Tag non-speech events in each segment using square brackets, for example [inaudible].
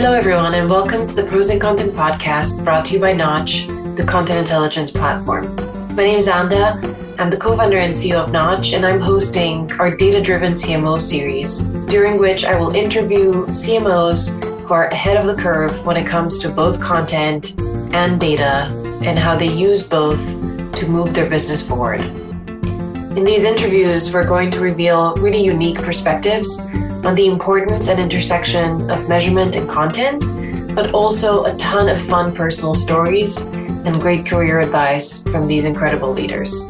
Hello, everyone, and welcome to the Pros and Content podcast brought to you by Knotch, the content intelligence platform. My name is Anda. I'm the co founder and CEO of Knotch, and I'm hosting our data driven CMO series, during which I will interview CMOs who are ahead of the curve when it comes to both content and data and how they use both to move their business forward. In these interviews, we're going to reveal really unique perspectives on the importance and intersection of measurement and content, but also a ton of fun personal stories and great career advice from these incredible leaders.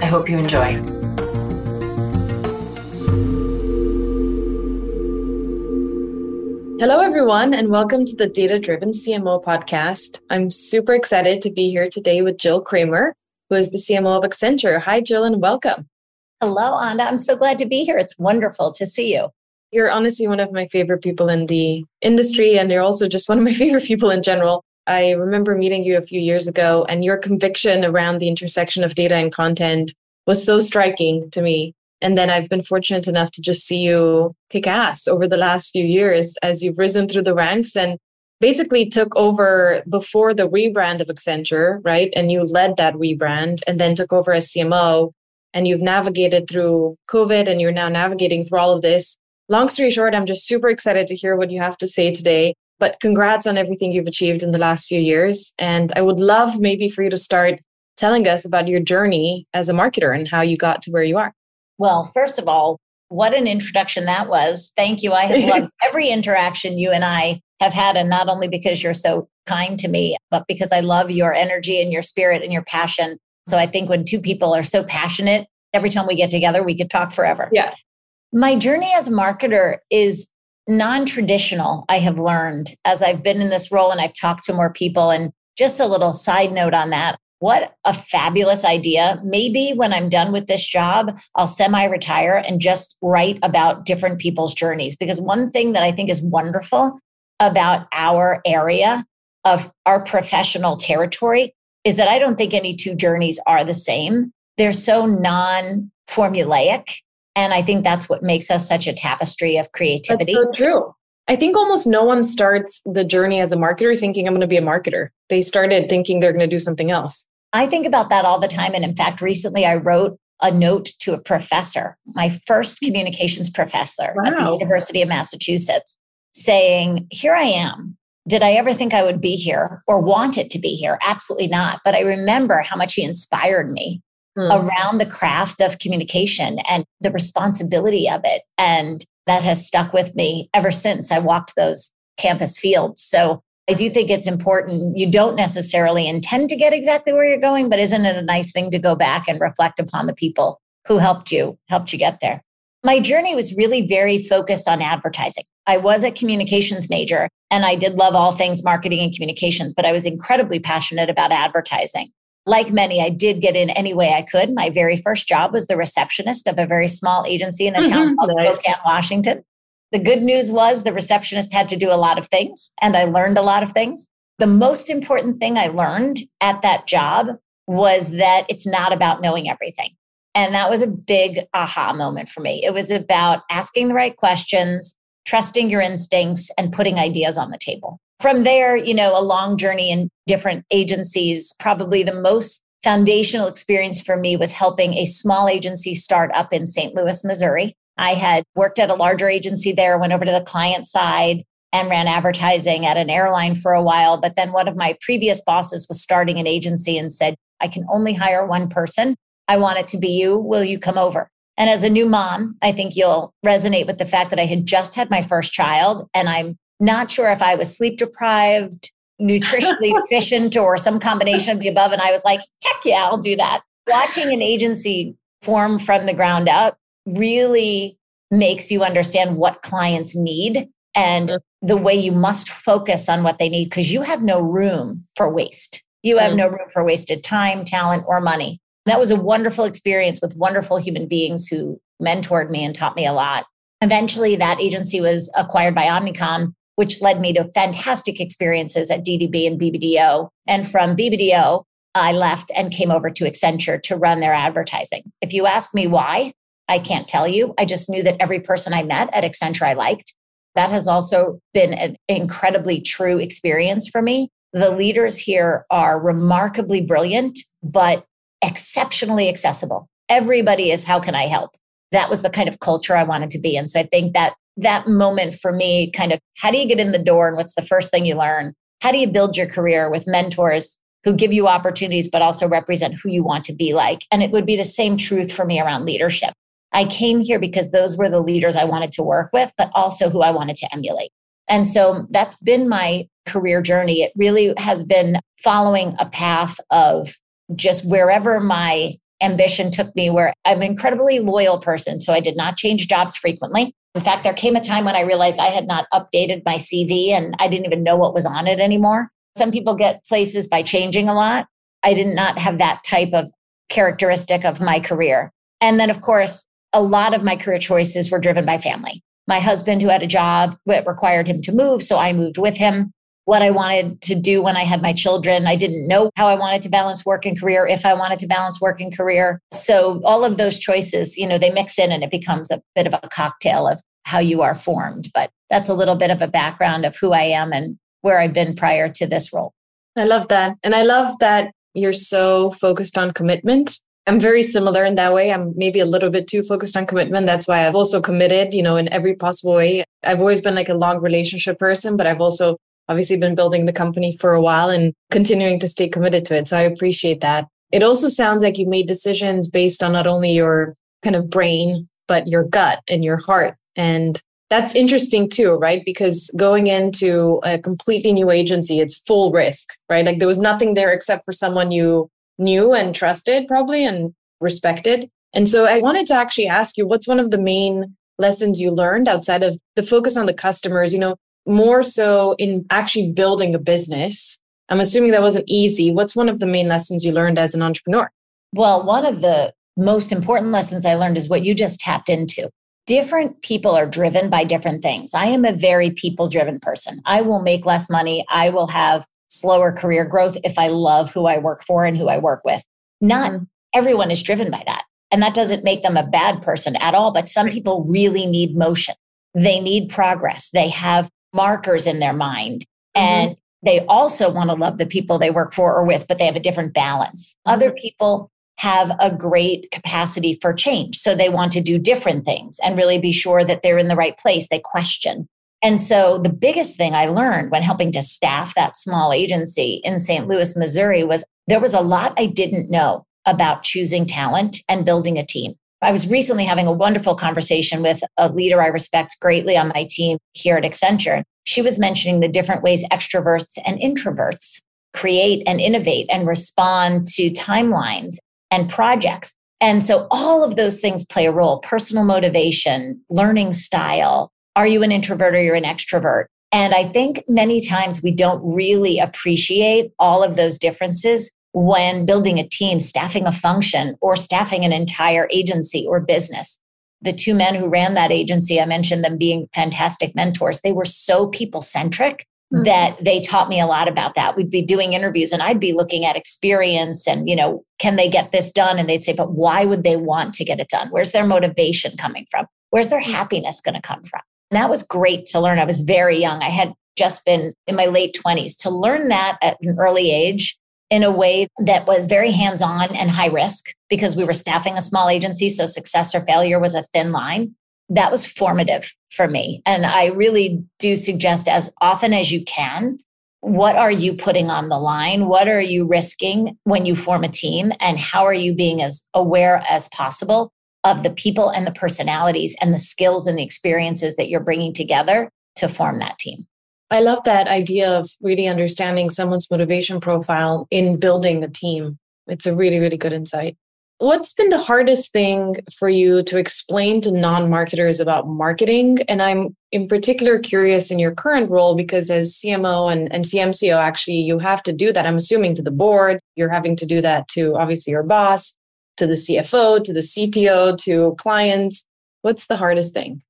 I hope you enjoy. Hello, everyone, and welcome to the Data Driven CMO podcast. I'm super excited to be here today with Jill Kramer, who is the CMO of Accenture. Hi, Jill, and welcome. Hello, Anna. I'm so glad to be here. It's wonderful to see you. You're honestly one of my favorite people in the industry, and you're also just one of my [laughs] favorite people in general. I remember meeting you a few years ago, and your conviction around the intersection of data and content was so striking to me. And then I've been fortunate enough to just see you kick ass over the last few years as you've risen through the ranks and basically took over before the rebrand of Accenture, right? And you led that rebrand and then took over as CMO. And you've navigated through COVID and you're now navigating through all of this long story short, I'm just super excited to hear what you have to say today. But congrats on everything you've achieved in the last few years. And I would love maybe for you to start telling us about your journey as a marketer and how you got to where you are. Well, first of all, what an introduction that was. Thank you. I have [laughs] loved every interaction you and I have had, and not only because you're so kind to me, but because I love your energy and your spirit and your passion. So I think when two people are so passionate, every time we get together, we could talk forever. Yeah. My journey as a marketer is non traditional, I have learned as I've been in this role and I've talked to more people. And just a little side note on that what a fabulous idea. Maybe when I'm done with this job, I'll semi retire and just write about different people's journeys. Because one thing that I think is wonderful about our area of our professional territory is that I don't think any two journeys are the same. They're so non formulaic and I think that's what makes us such a tapestry of creativity. That's so true. I think almost no one starts the journey as a marketer thinking I'm going to be a marketer. They started thinking they're going to do something else. I think about that all the time. And in fact, recently I wrote a note to a professor, my first communications professor wow. at the University of Massachusetts, saying, Here I am. Did I ever think I would be here or want it to be here? Absolutely not. But I remember how much he inspired me hmm. around the craft of communication and the responsibility of it. And that has stuck with me ever since I walked those campus fields. So I do think it's important. You don't necessarily intend to get exactly where you're going, but isn't it a nice thing to go back and reflect upon the people who helped you, helped you get there? My journey was really very focused on advertising. I was a communications major and I did love all things marketing and communications, but I was incredibly passionate about advertising like many, I did get in any way I could. My very first job was the receptionist of a very small agency in a mm-hmm, town called nice. Spokane, Washington. The good news was the receptionist had to do a lot of things, and I learned a lot of things. The most important thing I learned at that job was that it's not about knowing everything. And that was a big aha moment for me. It was about asking the right questions, trusting your instincts, and putting ideas on the table. From there, you know, a long journey in different agencies, probably the most foundational experience for me was helping a small agency start up in St. Louis, Missouri. I had worked at a larger agency there, went over to the client side and ran advertising at an airline for a while. But then one of my previous bosses was starting an agency and said, I can only hire one person. I want it to be you. Will you come over? And as a new mom, I think you'll resonate with the fact that I had just had my first child and I'm not sure if I was sleep deprived, nutritionally [laughs] deficient, or some combination of the above. And I was like, heck yeah, I'll do that. Watching an agency form from the ground up really makes you understand what clients need and the way you must focus on what they need because you have no room for waste. You have mm. no room for wasted time, talent, or money. That was a wonderful experience with wonderful human beings who mentored me and taught me a lot. Eventually, that agency was acquired by Omnicom, which led me to fantastic experiences at DDB and BBDO. And from BBDO, I left and came over to Accenture to run their advertising. If you ask me why, I can't tell you. I just knew that every person I met at Accenture I liked. that has also been an incredibly true experience for me. The leaders here are remarkably brilliant, but exceptionally accessible. Everybody is, how can I help? That was the kind of culture I wanted to be in. So I think that that moment for me, kind of how do you get in the door and what's the first thing you learn? How do you build your career with mentors who give you opportunities, but also represent who you want to be like? And it would be the same truth for me around leadership. I came here because those were the leaders I wanted to work with, but also who I wanted to emulate. And so that's been my career journey. It really has been following a path of just wherever my ambition took me, where I'm an incredibly loyal person. So I did not change jobs frequently. In fact, there came a time when I realized I had not updated my CV and I didn't even know what was on it anymore. Some people get places by changing a lot. I did not have that type of characteristic of my career. And then, of course, a lot of my career choices were driven by family. My husband, who had a job that required him to move, so I moved with him. What I wanted to do when I had my children, I didn't know how I wanted to balance work and career, if I wanted to balance work and career. So all of those choices, you know, they mix in and it becomes a bit of a cocktail of how you are formed. But that's a little bit of a background of who I am and where I've been prior to this role. I love that. And I love that you're so focused on commitment I'm very similar in that way. I'm maybe a little bit too focused on commitment. That's why I've also committed, you know, in every possible way. I've always been like a long relationship person, but I've also obviously been building the company for a while and continuing to stay committed to it. So I appreciate that. It also sounds like you made decisions based on not only your kind of brain, but your gut and your heart. And that's interesting too, right? Because going into a completely new agency, it's full risk, right? Like there was nothing there except for someone you knew and trusted probably and respected. And so I wanted to actually ask you what's one of the main lessons you learned outside of the focus on the customers, you know, more so in actually building a business. I'm assuming that wasn't easy. What's one of the main lessons you learned as an entrepreneur? Well, one of the most important lessons I learned is what you just tapped into. Different people are driven by different things. I am a very people driven person. I will make less money. I will have slower career growth if I love who I work for and who I work with. Not mm-hmm. everyone is driven by that. And that doesn't make them a bad person at all. But some people really need motion. They need progress. They have markers in their mind. Mm-hmm. And they also want to love the people they work for or with, but they have a different balance. Mm-hmm. Other people have a great capacity for change. So they want to do different things and really be sure that they're in the right place. They question. And so the biggest thing I learned when helping to staff that small agency in St. Louis, Missouri was there was a lot I didn't know about choosing talent and building a team. I was recently having a wonderful conversation with a leader I respect greatly on my team here at Accenture. She was mentioning the different ways extroverts and introverts create and innovate and respond to timelines and projects. And so all of those things play a role personal motivation, learning style, are you an introvert or you're an extrovert? And I think many times we don't really appreciate all of those differences when building a team, staffing a function, or staffing an entire agency or business. The two men who ran that agency, I mentioned them being fantastic mentors. They were so people centric mm-hmm. that they taught me a lot about that. We'd be doing interviews and I'd be looking at experience and, you know, can they get this done? And they'd say, but why would they want to get it done? Where's their motivation coming from? Where's their happiness going to come from? And that was great to learn. I was very young. I had just been in my late 20s to learn that at an early age in a way that was very hands on and high risk because we were staffing a small agency. So success or failure was a thin line. That was formative for me. And I really do suggest as often as you can, what are you putting on the line? What are you risking when you form a team? And how are you being as aware as possible of the people and the personalities and the skills and the experiences that you're bringing together to form that team. I love that idea of really understanding someone's motivation profile in building a team. It's a really, really good insight. What's been the hardest thing for you to explain to non marketers about marketing? And I'm in particular curious in your current role because, as CMO and, and CMCO, actually, you have to do that. I'm assuming to the board, you're having to do that to obviously your boss to the CFO, to the CTO, to clients? What's the hardest thing?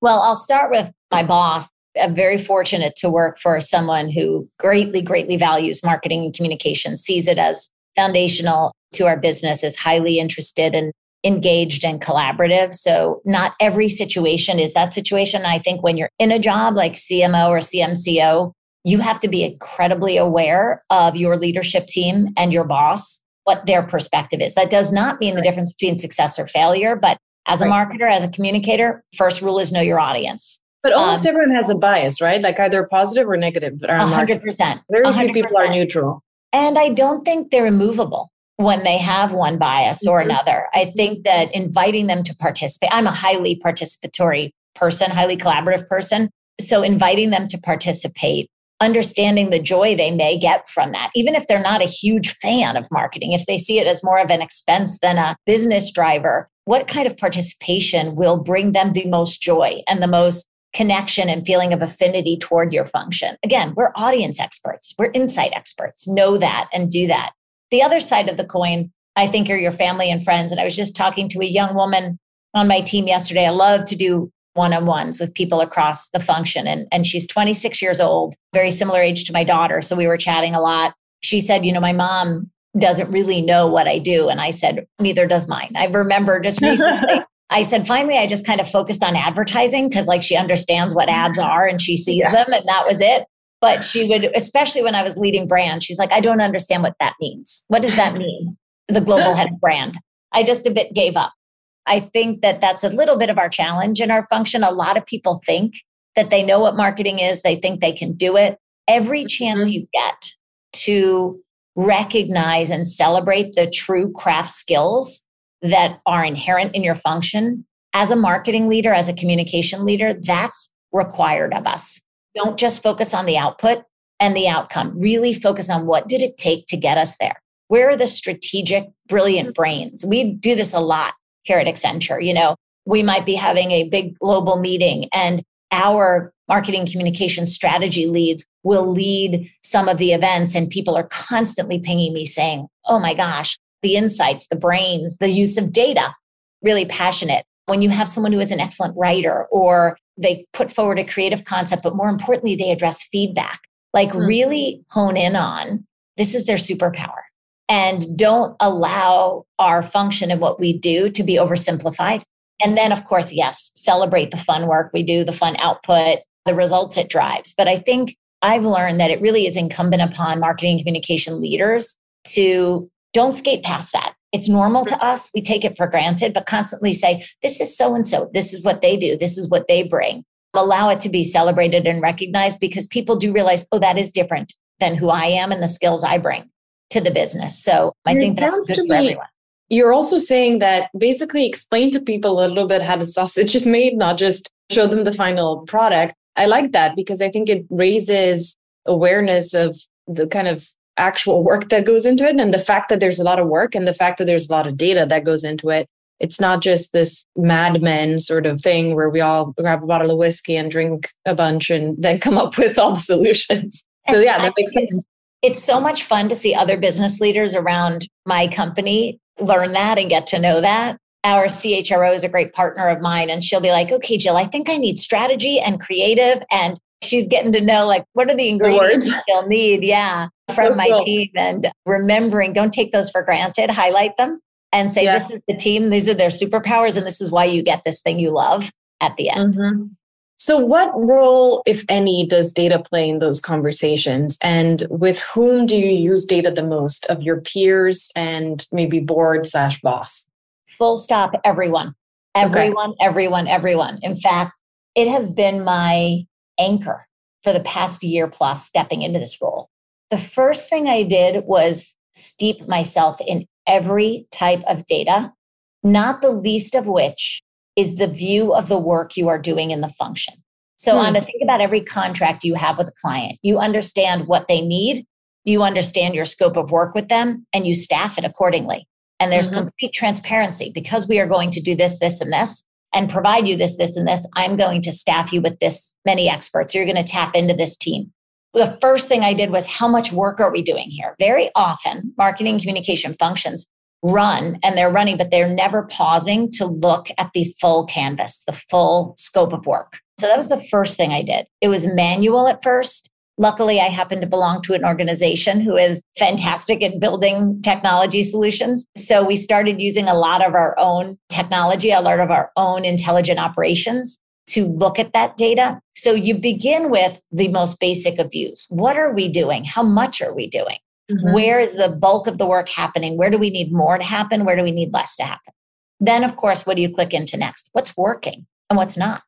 Well, I'll start with my boss. I'm very fortunate to work for someone who greatly, greatly values marketing and communication, sees it as foundational to our business, is highly interested and engaged and collaborative. So not every situation is that situation. I think when you're in a job like CMO or CMCO, you have to be incredibly aware of your leadership team and your boss, what their perspective is. That does not mean the difference between success or failure, but as a marketer, as a communicator, first rule is know your audience. But almost um, everyone has a bias, right? Like either positive or negative. hundred percent. Very 100%. few people are neutral. And I don't think they're immovable when they have one bias or mm-hmm. another. I think that inviting them to participate, I'm a highly participatory person, highly collaborative person. So inviting them to participate, understanding the joy they may get from that, even if they're not a huge fan of marketing, if they see it as more of an expense than a business driver, what kind of participation will bring them the most joy and the most connection and feeling of affinity toward your function? Again, we're audience experts, we're insight experts. Know that and do that. The other side of the coin, I think, are your family and friends. And I was just talking to a young woman on my team yesterday. I love to do one on ones with people across the function. And, and she's 26 years old, very similar age to my daughter. So we were chatting a lot. She said, You know, my mom doesn't really know what I do. And I said, Neither does mine. I remember just [laughs] recently. I said, finally, I just kind of focused on advertising because, like, she understands what ads are and she sees yeah. them, and that was it. But she would, especially when I was leading brand, she's like, I don't understand what that means. What does that mean? The global head of [laughs] brand. I just a bit gave up. I think that that's a little bit of our challenge in our function. A lot of people think that they know what marketing is, they think they can do it. Every chance mm-hmm. you get to recognize and celebrate the true craft skills that are inherent in your function as a marketing leader, as a communication leader, that's required of us. Don't just focus on the output and the outcome. Really focus on what did it take to get us there? Where are the strategic, brilliant mm-hmm. brains? We do this a lot here at Accenture. You know, we might be having a big global meeting and our marketing communication strategy leads will lead some of the events and people are constantly pinging me saying, "Oh my gosh, the insights, the brains, the use of data." Really passionate. When you have someone who is an excellent writer or they put forward a creative concept, but more importantly, they address feedback. Like mm-hmm. really hone in on this is their superpower and don't allow our function and what we do to be oversimplified. And then, of course, yes, celebrate the fun work we do, the fun output, the results it drives. But I think I've learned that it really is incumbent upon marketing and communication leaders to don't skate past that. It's normal to us. We take it for granted, but constantly say, this is so and so. This is what they do. This is what they bring. Allow it to be celebrated and recognized because people do realize, oh, that is different than who I am and the skills I bring to the business. So I think that's good for me, everyone. You're also saying that basically explain to people a little bit how the sausage is made, not just show them the final product. I like that because I think it raises awareness of the kind of actual work that goes into it and the fact that there's a lot of work and the fact that there's a lot of data that goes into it it's not just this madmen sort of thing where we all grab a bottle of whiskey and drink a bunch and then come up with all the solutions so yeah that makes sense it's so much fun to see other business leaders around my company learn that and get to know that our CHRO is a great partner of mine, and she'll be like, okay, Jill, I think I need strategy and creative. And she's getting to know like what are the ingredients she'll need. Yeah [laughs] from so my cool. team and remembering, don't take those for granted, highlight them and say, this is the team, these are their superpowers, and this is why you get this thing you love at the end. Mm-hmm. So, what role, if any, does data play in those conversations? And with whom do you use data the most of your peers and maybe board slash boss? Full stop, everyone. Everyone, okay. everyone, everyone. In fact, it has been my anchor for the past year plus stepping into this role the first thing I did was steep myself in every type of data, not the least of which is the view of the work you are doing in the function. So, hmm. on to think about every contract you have with a client, you understand what they need, you understand your scope of work with them, and you staff it accordingly. And there's mm-hmm. complete transparency because we are going to do this, this, and this and provide you this, this, and this. I'm going to staff you with this many experts. You're going to tap into this team the first thing I did was how much work are we doing here? Very often, marketing communication functions run and they're running, but they're never pausing to look at the full canvas, the full scope of work. So that was the first thing I did. It was manual at first. Luckily, I happen to belong to an organization who is fantastic at building technology solutions. So we started using a lot of our own technology, a lot of our own intelligent operations to look at that data. So you begin with the most basic of views. What are we doing? How much are we doing? Mm-hmm. Where is the bulk of the work happening? Where do we need more to happen? Where do we need less to happen? Then, of course, what do you click into next? What's working and what's not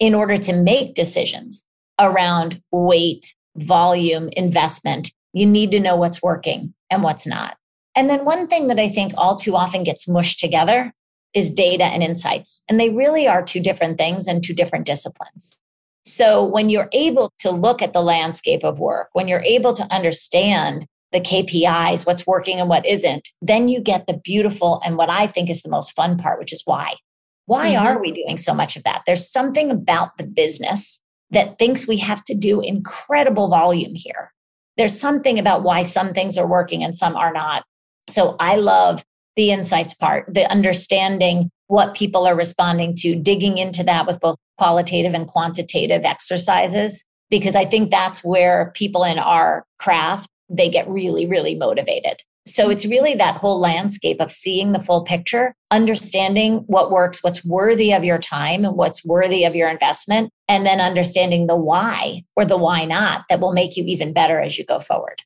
in order to make decisions around weight, volume, investment? You need to know what's working and what's not. And then one thing that I think all too often gets mushed together is data and insights. And they really are two different things and two different disciplines. So when you're able to look at the landscape of work, when you're able to understand the KPIs, what's working and what isn't, then you get the beautiful and what I think is the most fun part, which is why. Why mm-hmm. are we doing so much of that? There's something about the business that thinks we have to do incredible volume here. There's something about why some things are working and some are not. So I love the insights part, the understanding what people are responding to, digging into that with both qualitative and quantitative exercises, because I think that's where people in our craft, they get really, really motivated. So it's really that whole landscape of seeing the full picture, understanding what works, what's worthy of your time and what's worthy of your investment, and then understanding the why or the why not that will make you even better as you go forward.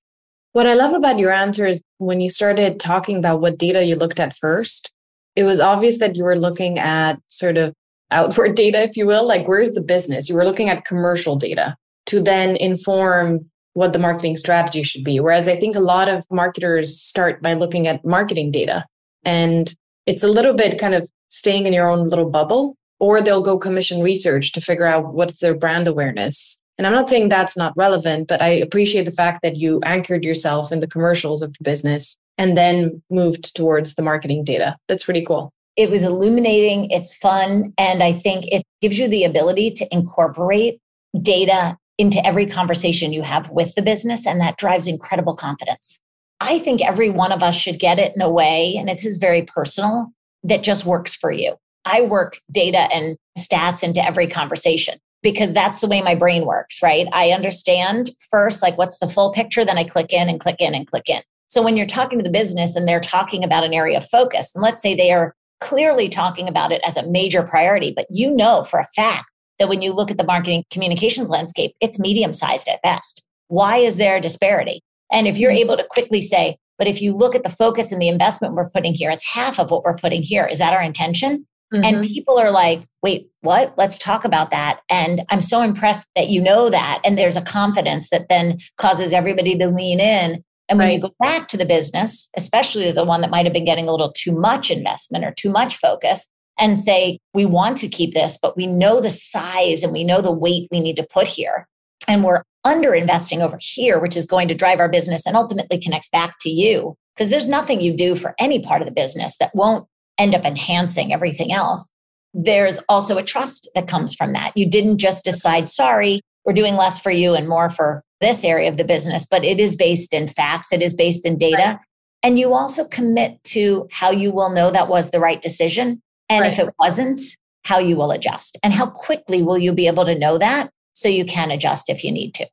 What I love about your answer is when you started talking about what data you looked at first, it was obvious that you were looking at sort of outward [laughs] data, if you will, like where's the business? You were looking at commercial data to then inform what the marketing strategy should be. Whereas I think a lot of marketers start by looking at marketing data and it's a little bit kind of staying in your own little bubble, or they'll go commission research to figure out what's their brand awareness and I'm not saying that's not relevant, but I appreciate the fact that you anchored yourself in the commercials of the business and then moved towards the marketing data. That's pretty cool. It was illuminating, it's fun, and I think it gives you the ability to incorporate data into every conversation you have with the business, and that drives incredible confidence. I think every one of us should get it in a way, and this is very personal, that just works for you. I work data and stats into every conversation because that's the way my brain works, right? I understand first, like, what's the full picture? Then I click in and click in and click in. So when you're talking to the business and they're talking about an area of focus, and let's say they are clearly talking about it as a major priority, but you know for a fact that when you look at the marketing communications landscape, it's medium sized at best. Why is there a disparity? And if you're mm-hmm. able to quickly say, but if you look at the focus and the investment we're putting here, it's half of what we're putting here. Is that our intention? Mm-hmm. And people are like, wait, what? Let's talk about that. And I'm so impressed that you know that. And there's a confidence that then causes everybody to lean in. And when right. you go back to the business, especially the one that might have been getting a little too much investment or too much focus, and say, we want to keep this, but we know the size and we know the weight we need to put here. And we're under investing over here, which is going to drive our business and ultimately connects back to you. Because there's nothing you do for any part of the business that won't end up enhancing everything else. There's also a trust that comes from that. You didn't just decide, sorry, we're doing less for you and more for this area of the business, but it is based in facts, it is based in data. Right. And you also commit to how you will know that was the right decision. And right. if it wasn't, how you will adjust and how quickly will you be able to know that so you can adjust if you need to.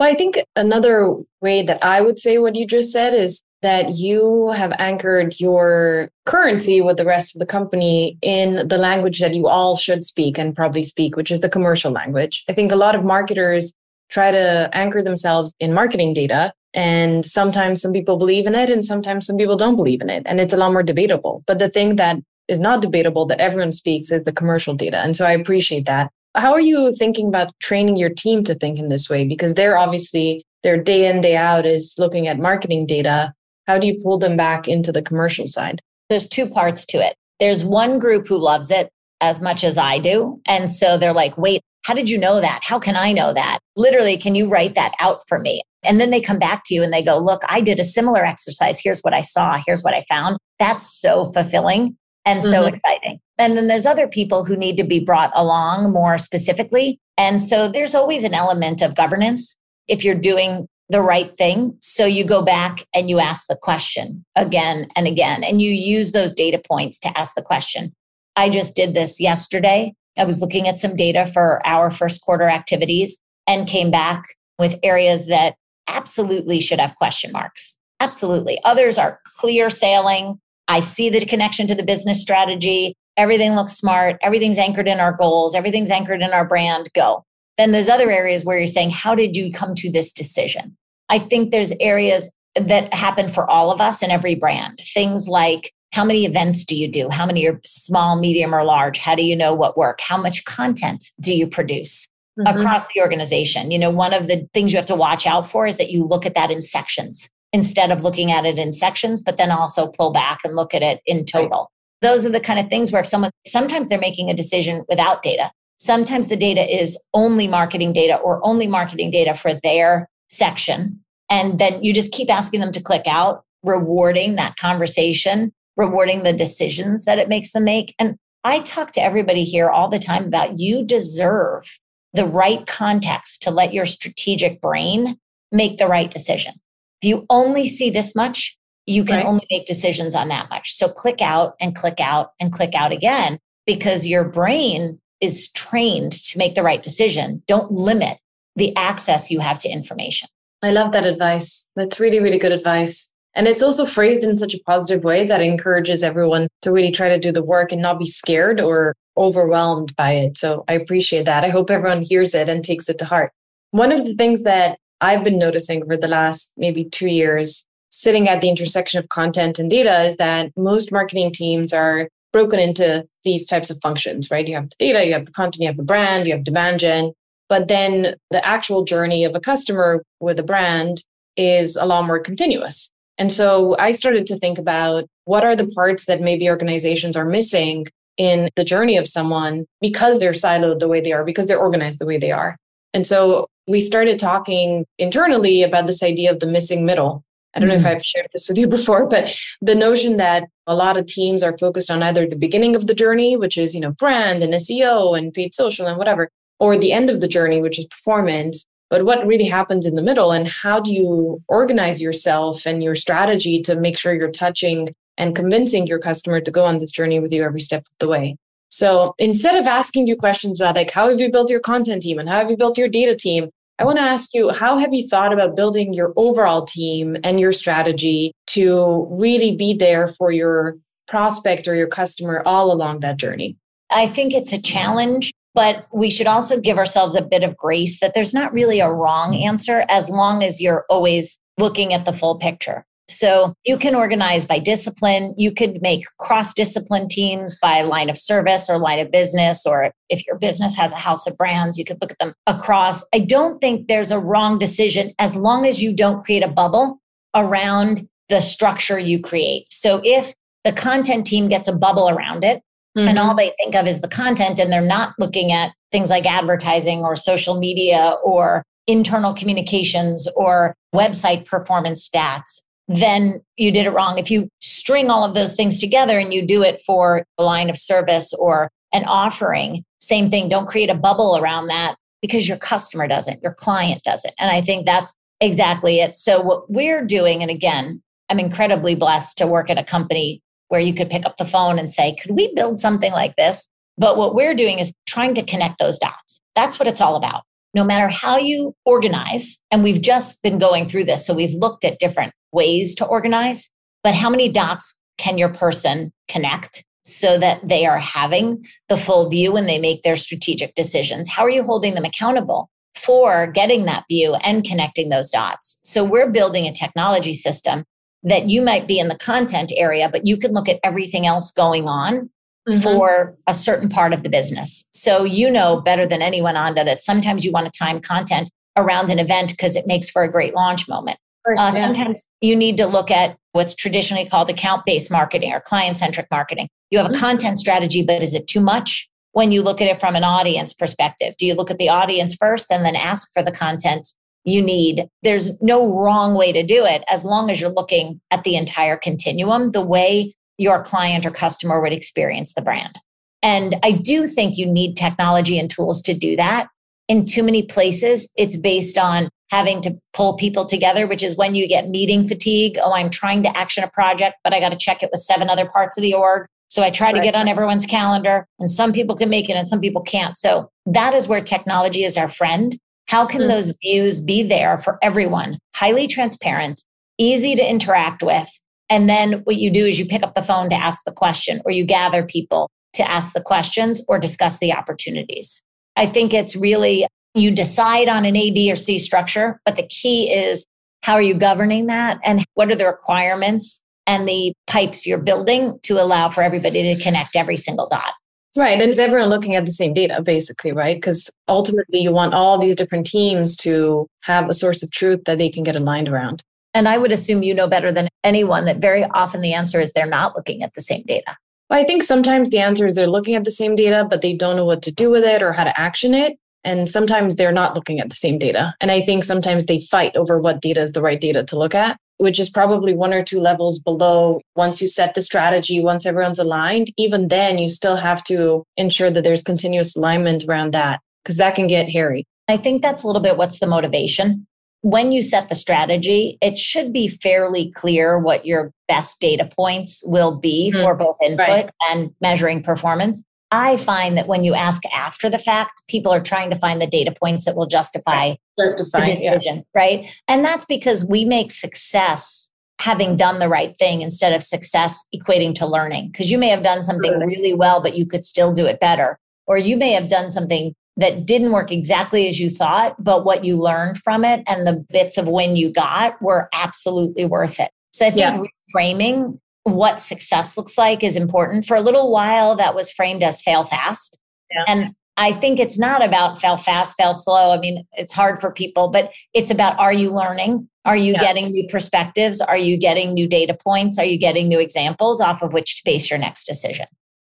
Well, I think another way that I would say what you just said is that you have anchored your currency with the rest of the company in the language that you all should speak and probably speak, which is the commercial language. I think a lot of marketers try to anchor themselves in marketing data. And sometimes some people believe in it and sometimes some people don't believe in it. And it's a lot more debatable. But the thing that is not debatable that everyone speaks is the commercial data. And so I appreciate that. How are you thinking about training your team to think in this way? Because they're obviously, their day in, day out is looking at marketing data how do you pull them back into the commercial side? There's two parts to it. There's one group who loves it as much as I do. And so they're like, wait, how did you know that? How can I know that? Literally, can you write that out for me? And then they come back to you and they go, look, I did a similar exercise. Here's what I saw. Here's what I found. That's so fulfilling and so mm-hmm. exciting. And then there's other people who need to be brought along more specifically. And so there's always an element of governance. If you're doing the right thing. So you go back and you ask the question again and again, and you use those data points to ask the question. I just did this yesterday. I was looking at some data for our first quarter activities and came back with areas that absolutely should have question marks. Absolutely. Others are clear sailing. I see the connection to the business strategy. Everything looks smart. Everything's anchored in our goals. Everything's anchored in our brand. Go. Then there's other areas where you're saying, how did you come to this decision? I think there's areas that happen for all of us in every brand. Things like how many events do you do? How many are small, medium, or large? How do you know what work? How much content do you produce mm-hmm. across the organization? You know, one of the things you have to watch out for is that you look at that in sections instead of looking at it in sections, but then also pull back and look at it in total. Right. Those are the kind of things where if someone, sometimes they're making a decision without data. Sometimes the data is only marketing data or only marketing data for their section. And then you just keep asking them to click out, rewarding that conversation, rewarding the decisions that it makes them make. And I talk to everybody here all the time about you deserve the right context to let your strategic brain make the right decision. If you only see this much, you can right. only make decisions on that much. So click out and click out and click out again because your brain is trained to make the right decision. Don't limit the access you have to information. I love that advice. That's really, really good advice. And it's also phrased in such a positive way that encourages everyone to really try to do the work and not be scared or overwhelmed by it. So I appreciate that. I hope everyone hears it and takes it to heart. One of the things that I've been noticing over the last maybe two years, sitting at the intersection of content and data, is that most marketing teams are broken into these types of functions, right? You have the data, you have the content, you have the brand, you have demand gen. But then the actual journey of a customer with a brand is a lot more continuous. And so I started to think about what are the parts that maybe organizations are missing in the journey of someone because they're siloed the way they are, because they're organized the way they are. And so we started talking internally about this idea of the missing middle. I don't mm-hmm. know if mm-hmm. I've shared this with you [laughs] before, but the notion that a lot of teams are focused on either the beginning of the journey, which is, you know, brand and SEO and paid social and whatever, or the end of the journey, which is performance. But what really happens in the middle and how do you organize yourself and your strategy to make sure you're touching and convincing your customer to go on this journey with you every step of the way? So instead of asking you questions about like how have you built your content team and how have you built your data team, I want to ask you how have you thought about building your overall team and your strategy to really be there for your prospect or your customer all along that journey? I think it's a challenge but we should also give ourselves a bit of grace that there's not really a wrong answer as long as you're always looking at the full picture. So you can organize by discipline. You could make cross discipline teams by line of service or line of business. Or if your business has a house of brands, you could look at them across. I don't think there's a wrong decision as long as you don't create a bubble around the structure you create. So if the content team gets a bubble around it, Mm-hmm. And all mm-hmm. they think of is the content, and they're not looking at things like advertising or social media or internal communications or website performance stats. Then you did it wrong. If you string all of those things together and you do it for a line of service or an offering, same thing. Don't create a bubble around that because your customer doesn't, your client doesn't. And I think that's exactly it. So, what we're doing, and again, I'm incredibly blessed to work at a company where you could pick up the phone and say, could we build something like this? But what we're doing is trying to connect those dots. That's what it's all about. No matter how you organize, and we've just been going through this, so we've looked at different ways to organize, but how many dots can your person connect so that they are having the full view when they make their strategic decisions? How are you holding them accountable for getting that view and connecting those dots? So we're building a technology system that you might be in the content area, but you can look at everything else going on mm-hmm. for a certain part of the business. So you know better than anyone, Anda, that sometimes you want to time content around an event because it makes for a great launch moment. Course, uh, yeah. Sometimes you need to look at what's traditionally called account based marketing or client centric marketing. You have a mm-hmm. content strategy, but is it too much? When you look at it from an audience perspective, do you look at the audience first and then ask for the content you need. There's no wrong way to do it as long as you're looking at the entire continuum, the way your client or customer would experience the brand. And I do think you need technology and tools to do that. In too many places, it's based on having to pull people together, which is when you get meeting fatigue. Oh, I'm trying to action a project, but I got to check it with seven other parts of the org. So I try right. to get on everyone's calendar, and some people can make it and some people can't. So that is where technology is our friend How can mm-hmm. those views be there for everyone? Highly transparent, easy to interact with. And then what you do is you pick up the phone to ask the question, or you gather people to ask the questions or discuss the opportunities. I think it's really you decide on an A, B, or C structure, but the key is how are you governing that and what are the requirements and the pipes you're building to allow for everybody to connect every single dot. Right. And is everyone looking at the same data, basically, right? Because ultimately, you want all these different teams to have a source of truth that they can get aligned around. And I would assume you know better than anyone that very often the answer is they're not looking at the same data. Well, I think sometimes the answer is they're looking at the same data, but they don't know what to do with it or how to action it. And sometimes they're not looking at the same data. And I think sometimes they fight over what data is the right data to look at which is probably one or two levels below once you set the strategy, once everyone's aligned, even then you still have to ensure that there's continuous alignment around that because that can get hairy. I think that's a little bit what's the motivation. When you set the strategy, it should be fairly clear what your best data points will be mm-hmm. for both input right. and measuring performance. I find that when you ask after the fact, people are trying to find the data points that will justify, justify the decision, yeah. right? And that's because we make success having done the right thing instead of success equating to learning. Because you may have done something really well, but you could still do it better. Or you may have done something that didn't work exactly as you thought, but what you learned from it and the bits of when you got were absolutely worth it. So I think yeah. reframing what success looks like is important. For a little while, that was framed as fail fast. Yeah. And I think it's not about fail fast, fail slow. I mean, it's hard for people, but it's about are you learning? Are you yeah. getting new perspectives? Are you getting new data points? Are you getting new examples off of which to base your next decision?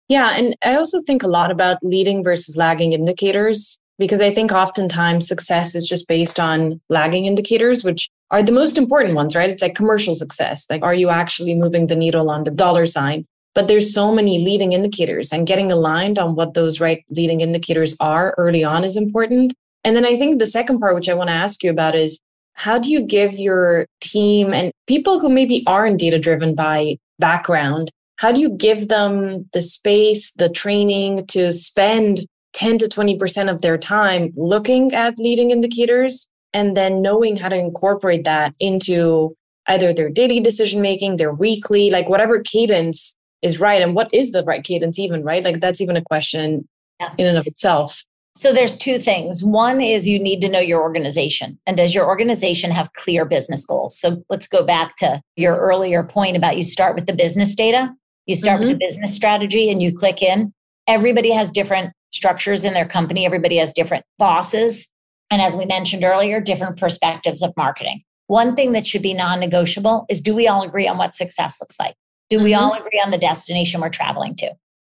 Yeah. And I also think a lot about leading versus lagging indicators because I think oftentimes success is just based on lagging indicators, which are the most important ones, right? It's like commercial success. Like, are you actually moving the needle on the dollar sign? But there's so many leading indicators, and getting aligned on what those right leading indicators are early on is important. And then I think the second part, which I want to ask you about, is how do you give your team and people who maybe aren't data driven by background, how do you give them the space, the training to spend 10 to 20% of their time looking at leading indicators and then knowing how to incorporate that into either their daily decision making, their weekly, like whatever cadence is right. And what is the right cadence, even, right? Like that's even a question yeah. in and of itself. So there's two things. One is you need to know your organization. And does your organization have clear business goals? So let's go back to your earlier point about you start with the business data, you start mm-hmm. with the business strategy and you click in. Everybody has different structures in their company. Everybody has different bosses. And as we mentioned earlier, different perspectives of marketing. One thing that should be non negotiable is do we all agree on what success looks like? Do mm-hmm. we all agree on the destination we're traveling to?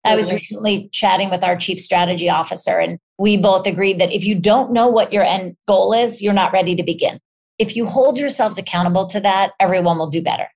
I was recently chatting with our chief strategy officer, and we both agreed that if you don't know what your end goal is, you're not ready to begin. If you hold yourselves accountable to that, everyone will do better.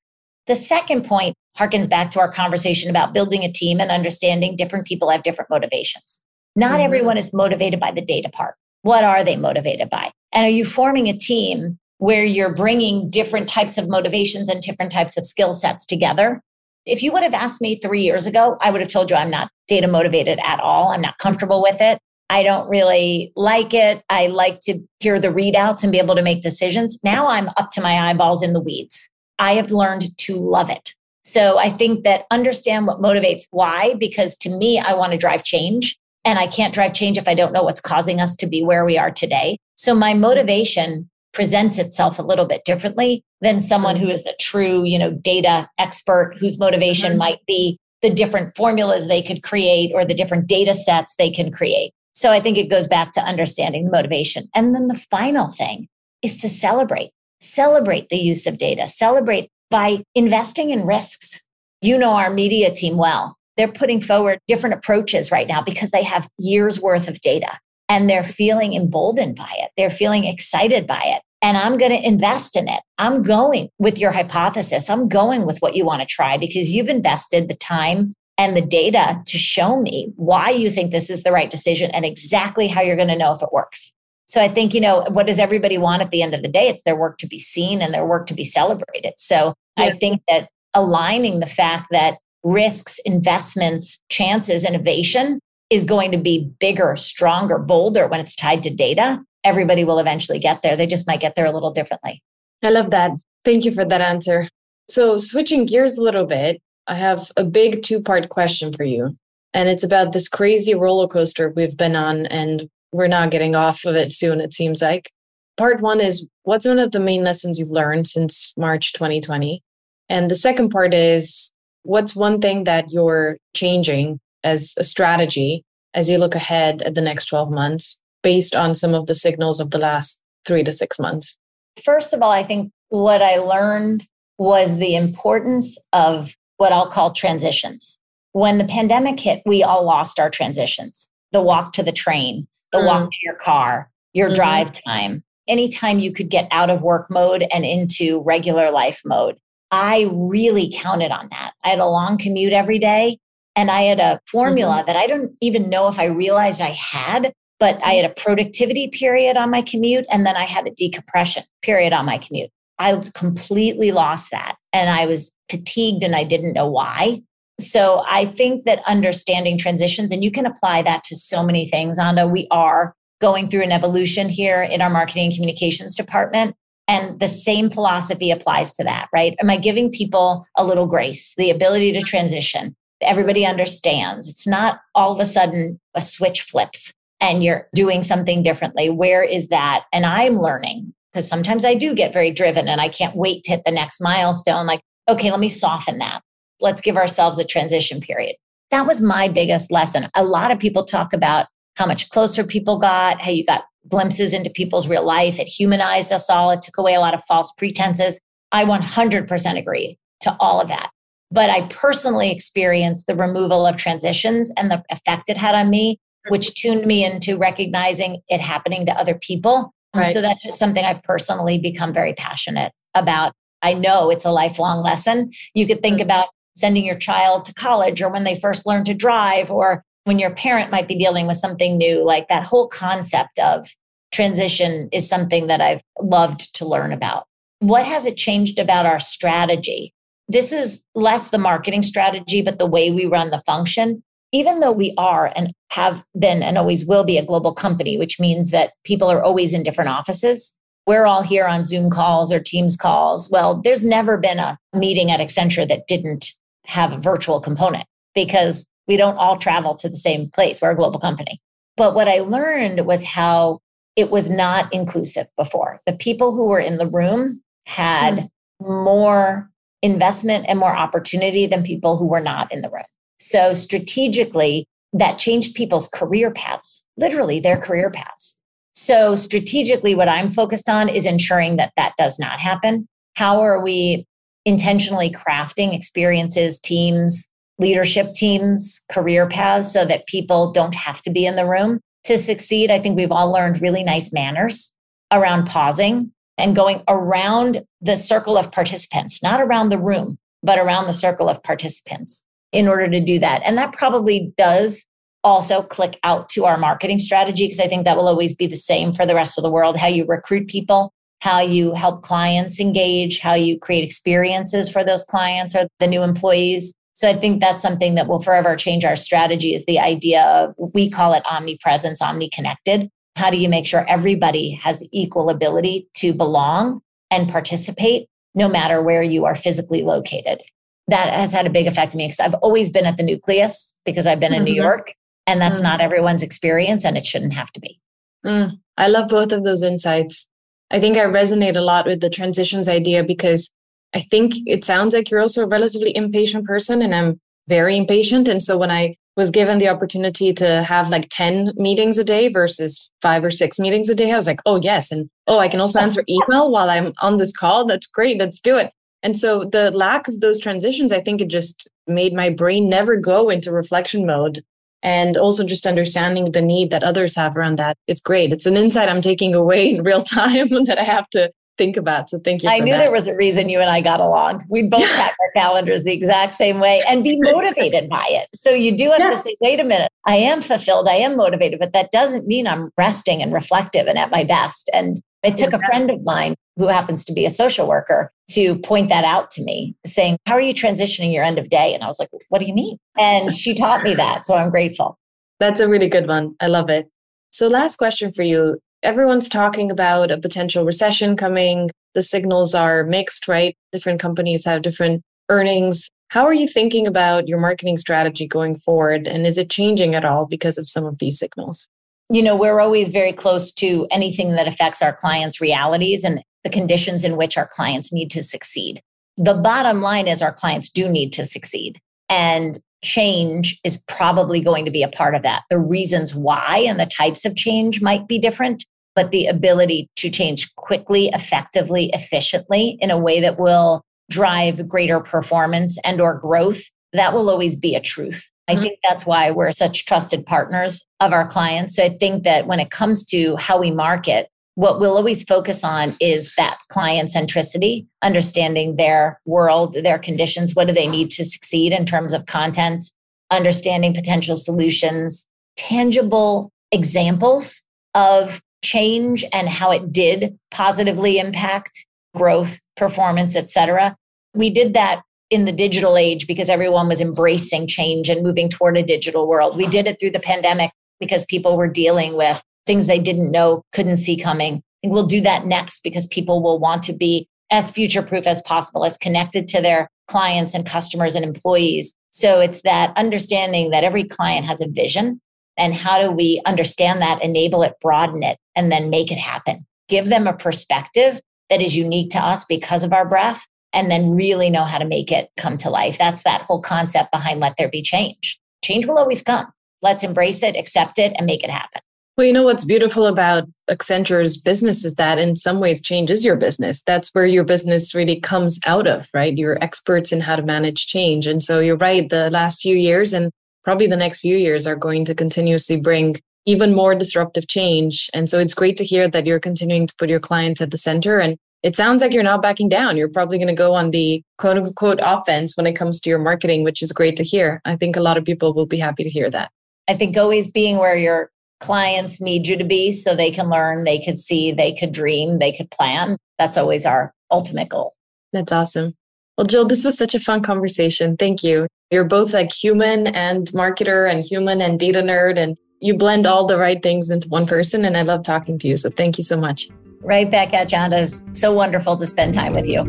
The second point harkens back to our conversation about building a team and understanding different people have different motivations. Not mm-hmm. everyone is motivated by the data part. What are they motivated by? And are you forming a team where you're bringing different types of motivations and different types of skill sets together? If you would have asked me three years ago, I would have told you I'm not data motivated at all. I'm not comfortable with it. I don't really like it. I like to hear the readouts and be able to make decisions. Now I'm up to my eyeballs in the weeds. I have learned to love it. So I think that understand what motivates why, because to me, I want to drive change. And I can't drive change if I don't know what's causing us to be where we are today. So my motivation presents itself a little bit differently than someone who is a true, you know, data expert whose motivation mm-hmm. might be the different formulas they could create or the different data sets they can create. So I think it goes back to understanding the motivation. And then the final thing is to celebrate, celebrate the use of data, celebrate by investing in risks. You know our media team well they're putting forward different approaches right now because they have years worth of data and they're feeling emboldened by it. They're feeling excited by it. And I'm going to invest in it. I'm going with your hypothesis. I'm going with what you want to try because you've invested the time and the data to show me why you think this is the right decision and exactly how you're going to know if it works. So I think, you know, what does everybody want at the end of the day? It's their work to be seen and their work to be celebrated. So yeah. I think that aligning the fact that risks, investments, chances, innovation is going to be bigger, stronger, bolder when it's tied to data. everybody will eventually get there. They just might get there a little differently. I love that. Thank you for that answer. So, switching gears a little bit, I have a big two part question for you. And it's about this crazy roller coaster we've been on, and we're not getting off of it soon, it seems like. Part one is what's one of the main lessons you've learned since March 2020? And the second part is what's one thing that you're changing as a strategy as you look ahead at the next 12 months based on some of the signals of the last three to six months? First of all, I think what I learned was the importance of what I'll call transitions. When the pandemic hit, we all lost our transitions the walk to the train, the mm. walk to your car, your mm-hmm. drive time, anytime you could get out of work mode and into regular life mode. I really counted on that. I had a long commute every day and I had a formula mm-hmm. that I don't even know if I realized I had, but I had a productivity period on my commute and then I had a decompression period on my commute. I completely lost that and I was fatigued and I didn't know why. So I think that understanding transitions, and you can apply that to so many things, Anda. We are going through an evolution here in our marketing and communications department. And the same philosophy applies to that, right? Am I giving people a little grace, the ability to transition? Everybody understands. It's not all of a sudden a switch flips and you're doing something differently. Where is that? And I'm learning because sometimes I do get very driven and I can't wait to hit the next milestone. Like, okay, let me soften that. Let's give ourselves a transition period. That was my biggest lesson. A lot of people talk about how much closer people got, how you got glimpses into people's real life. It humanized us all. It took away a lot of false pretenses. I 100% agree to all of that. But I personally experienced the removal of transitions and the effect it had on me, which tuned me into recognizing it happening to other people. Right. So that's just something I've personally become very passionate about. I know it's a lifelong lesson. You could think mm-hmm. about sending your child to college or when they first learn to drive or when your parent might be dealing with something new, like that whole concept of transition is something that I've loved to learn about. What has it changed about our strategy? This is less the marketing strategy, but the way we run the function. Even though we are and have been and always will be a global company, which means that people are always in different offices. We're all here on Zoom calls or Teams calls. Well, there's never been a meeting at Accenture that didn't have a virtual component because we don't all travel to the same place. We're a global company. But what I learned was how it was not inclusive before. The people who were in the room had mm. more investment and more opportunity than people who were not in the room. So strategically, that changed people's career paths, literally their career paths. So strategically, what I'm focused on is ensuring that that does not happen. How are we intentionally crafting experiences, teams, leadership teams, career paths so that people don't have to be in the room to succeed. I think we've all learned really nice manners around pausing and going around the circle of participants, not around the room, but around the circle of participants in order to do that. And that probably does also click out to our marketing strategy because I think that will always be the same for the rest of the world how you recruit people, how you help clients engage, how you create experiences for those clients or the new employees. So I think that's something that will forever change our strategy is the idea of we call it omnipresence, omni-connected. How do you make sure everybody has equal ability to belong and participate no matter where you are physically located? That has had a big effect on me because I've always been at the nucleus because I've been mm-hmm. in New mm-hmm. York and that's mm-hmm. not everyone's experience and it shouldn't have to be. Mm. I love both of those insights. I think I resonate a lot with the transitions idea because I think it sounds like you're also a relatively impatient person, and I'm very impatient. And so when I was given the opportunity to have like 10 meetings a day versus five or six meetings a day, I was like, oh, yes. And oh, I can also answer [laughs] email while I'm on this call. That's great. Let's do it. And so the lack of those transitions, I think it just made my brain never go into reflection mode. And also just understanding the need that others have around that. It's great. It's an insight I'm taking away in real [laughs] time that I have to think about. So thank you. I knew that. there was a reason you and I got along. We both have our calendars the exact same way and be [laughs] motivated by it. So you do have yeah. to say, wait a minute, I am fulfilled, I am motivated, but that doesn't mean I'm resting and reflective and at my best. And it took exactly. a friend of mine who happens to be a social worker to point that out to me, saying, How are you transitioning your end of day? And I was like, What do you mean? And she taught me that. So I'm grateful. That's a really good one. I love it. So, last question for you everyone's talking about a potential recession coming. The signals are mixed, right? Different companies have different earnings. How are you thinking about your marketing strategy going forward? And is it changing at all because of some of these signals? You know, we're always very close to anything that affects our clients' realities and the conditions in which our clients need to succeed. The bottom line is our clients do need to succeed. And change is probably going to be a part of that. The reasons why and the types of change might be different, but the ability to change quickly, effectively, efficiently in a way that will drive greater performance and or growth, that will always be a truth. I mm-hmm. think that's why we're such trusted partners of our clients. So I think that when it comes to how we market, what we'll always focus on is that client centricity, understanding their world, their conditions. What do they need to succeed in terms of content, understanding potential solutions, tangible examples of change and how it did positively impact growth, performance, et cetera. We did that in the digital age because everyone was embracing change and moving toward a digital world. We did it through the pandemic because people were dealing with things they didn't know, couldn't see coming. And we'll do that next because people will want to be as future proof as possible, as connected to their clients and customers and employees. So it's that understanding that every client has a vision and how do we understand that, enable it, broaden it, and then make it happen. Give them a perspective that is unique to us because of our breath and then really know how to make it come to life. That's that whole concept behind let there be change. Change will always come. Let's embrace it, accept it, and make it happen. Well, you know what's beautiful about Accenture's business is that in some ways change is your business. That's where your business really comes out of, right? You're experts in how to manage change. And so you're right, the last few years and probably the next few years are going to continuously bring even more disruptive change. And so it's great to hear that you're continuing to put your clients at the center. And it sounds like you're not backing down. You're probably going to go on the quote unquote offense when it comes to your marketing, which is great to hear. I think a lot of people will be happy to hear that. I think always being where your clients need you to be so they can learn, they could see, they could dream, they could plan. That's always our ultimate goal. That's awesome. Well, Jill, this was such a fun conversation. Thank you. You're both like human and marketer and human and data nerd, and you blend all the right things into one person. And I love talking to you. So thank you so much. Right back at John. It's so wonderful to spend time with you.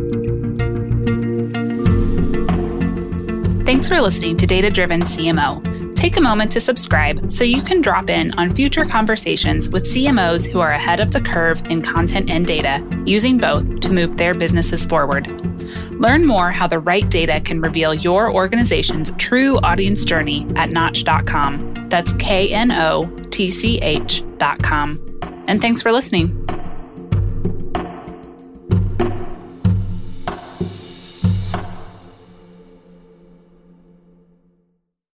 Thanks for listening to Data Driven CMO. Take a moment to subscribe so you can drop in on future conversations with CMOs who are ahead of the curve in content and data, using both to move their businesses forward. Learn more how the right data can reveal your organization's true audience journey at knotch.com. That's K N O T C H.com. And thanks for listening.